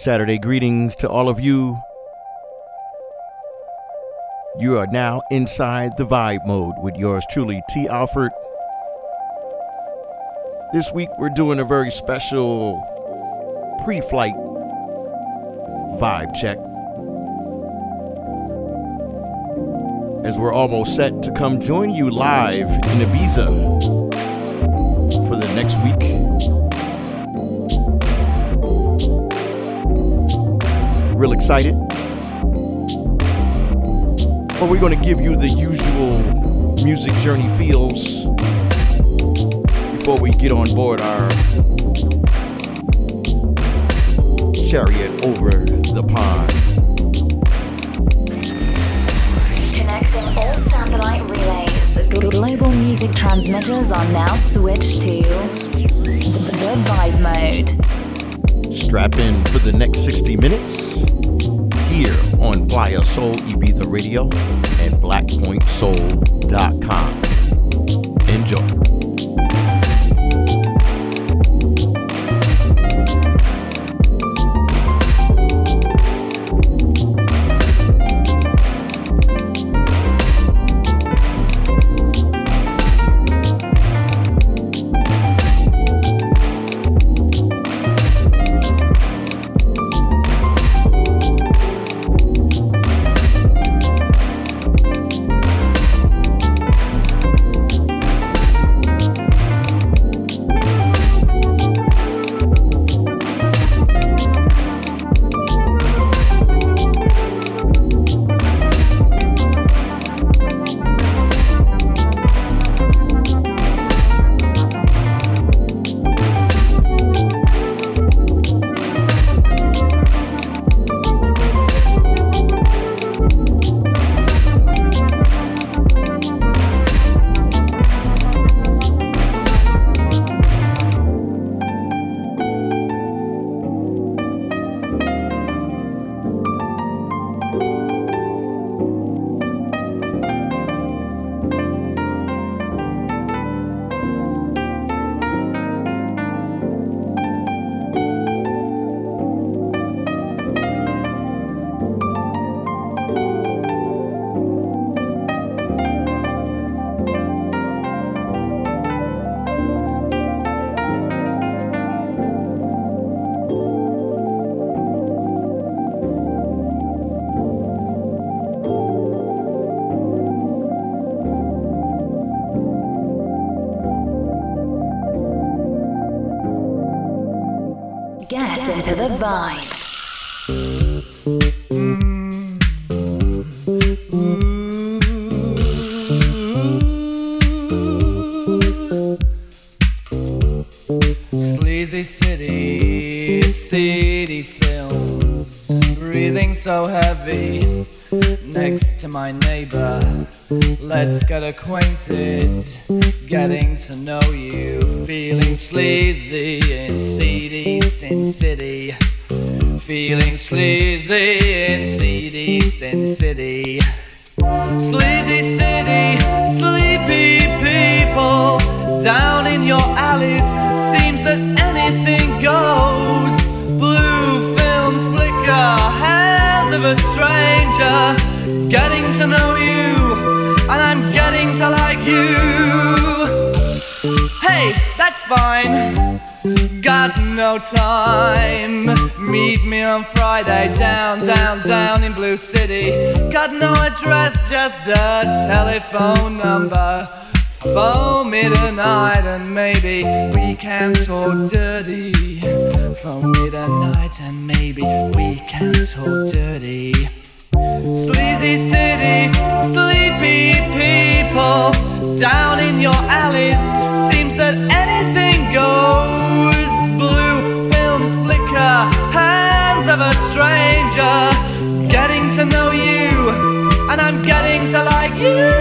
Saturday greetings to all of you. You are now inside the vibe mode with yours truly, T. Alford. This week we're doing a very special pre flight vibe check. As we're almost set to come join you live in Ibiza for the next week. Real excited. But we're going to give you the usual music journey feels before we get on board our chariot over the pond. Connecting all satellite relays. Global music transmitters are now switched to the vibe mode. Strap in for the next 60 minutes here on Playa Soul Ibiza Radio and BlackPointSoul.com. Enjoy. Your. Seems that anything goes. Blue films flicker, hands of a stranger, getting to know you, and I'm getting to like you. Hey, that's fine. Got no time. Meet me on Friday down, down, down in Blue City. Got no address, just a telephone number. Phone me tonight and maybe we can talk dirty. Phone me tonight and maybe we can talk dirty. Sleazy city, sleepy people down in your alleys. Seems that anything goes. Blue films flicker, hands of a stranger. Getting to know you, and I'm getting to like you.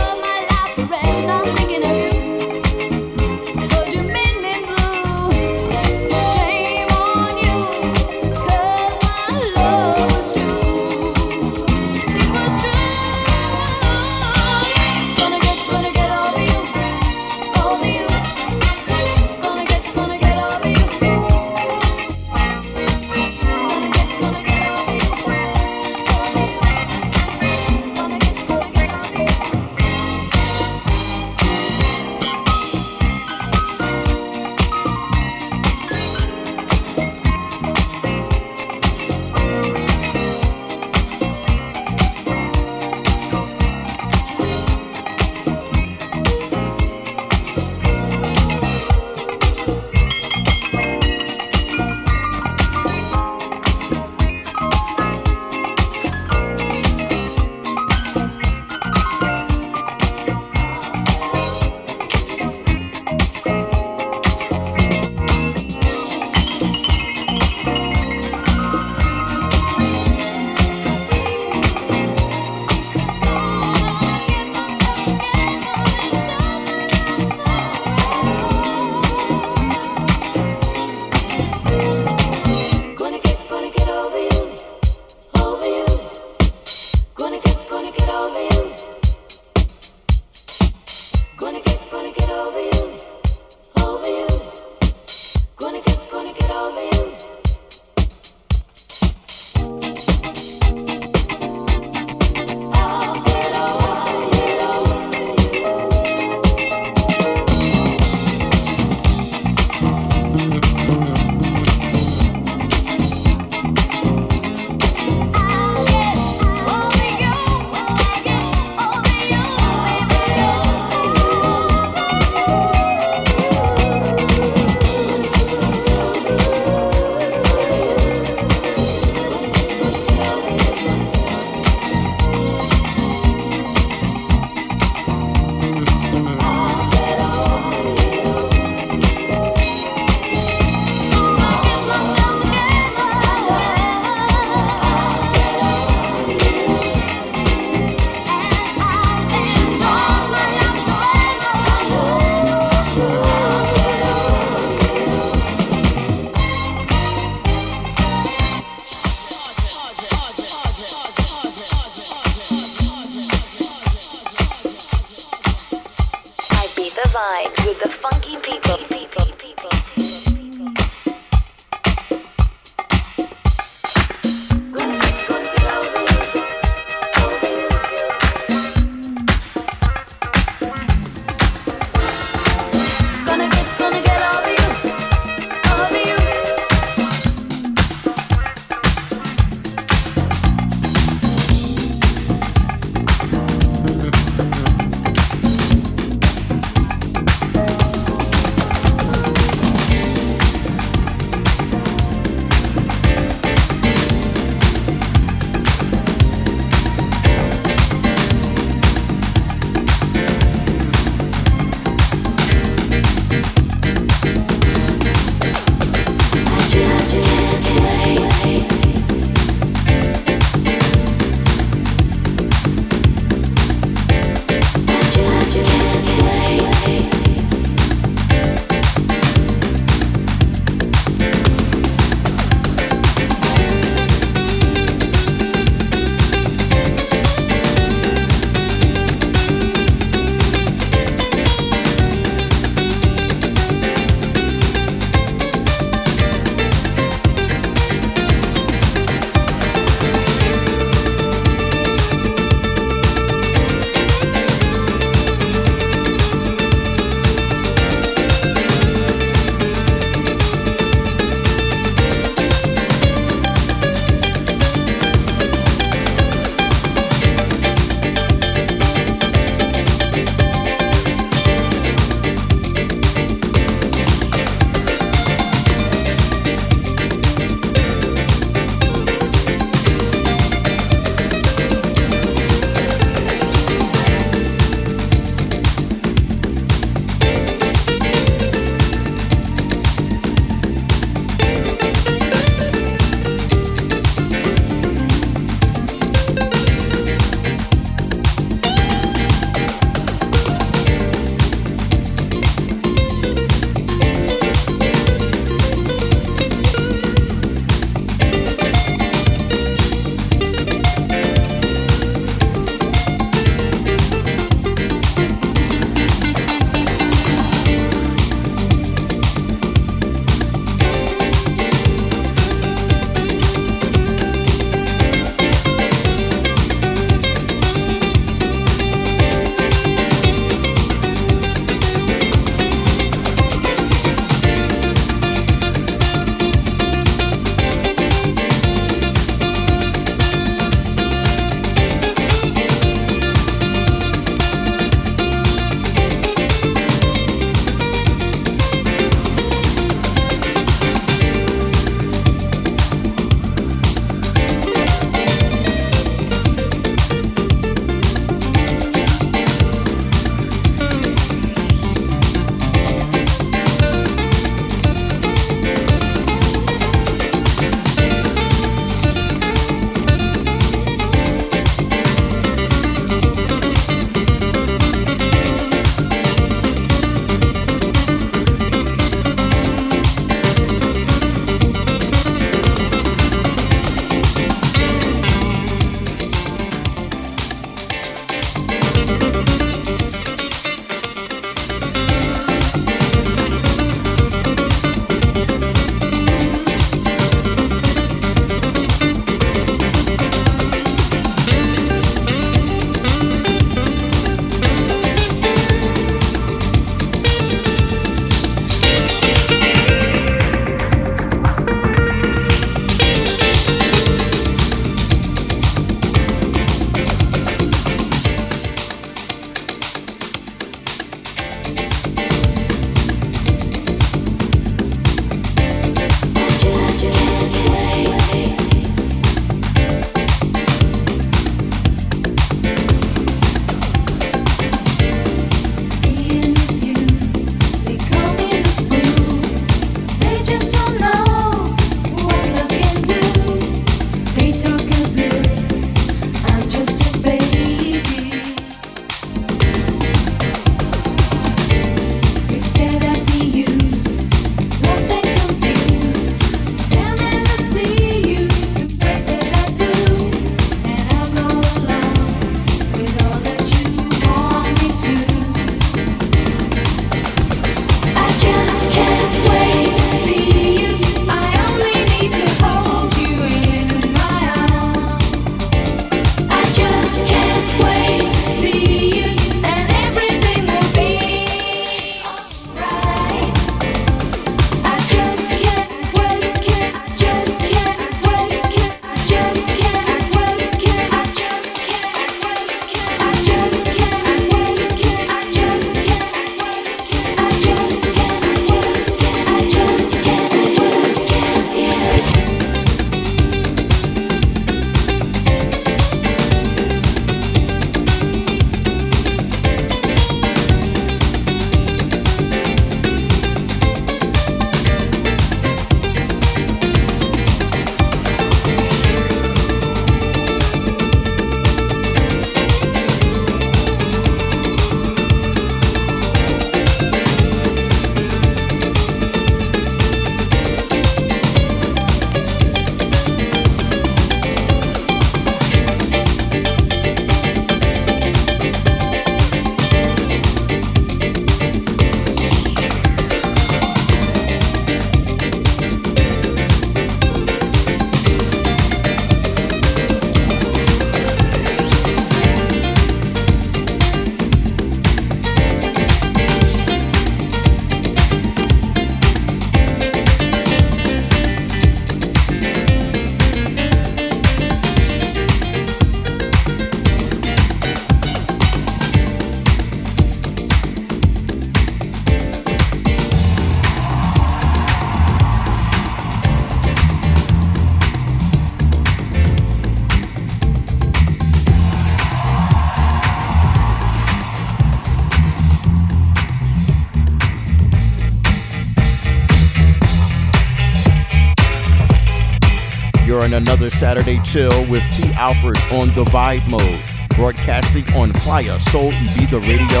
On another Saturday chill with T. Alfred on the Vibe Mode, broadcasting on Playa Soul Ibiza Radio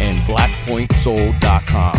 and BlackPointSoul.com.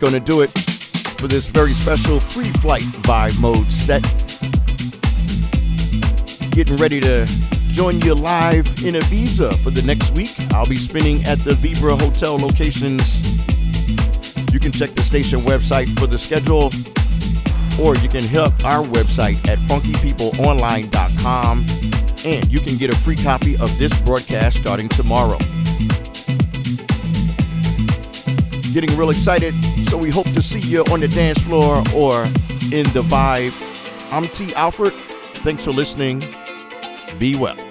going to do it for this very special free flight vibe mode set. Getting ready to join you live in Ibiza for the next week. I'll be spinning at the Vibra Hotel locations. You can check the station website for the schedule, or you can hit up our website at funkypeopleonline.com and you can get a free copy of this broadcast starting tomorrow. Getting real excited, so we hope to see you on the dance floor or in the vibe. I'm T. Alfred. Thanks for listening. Be well.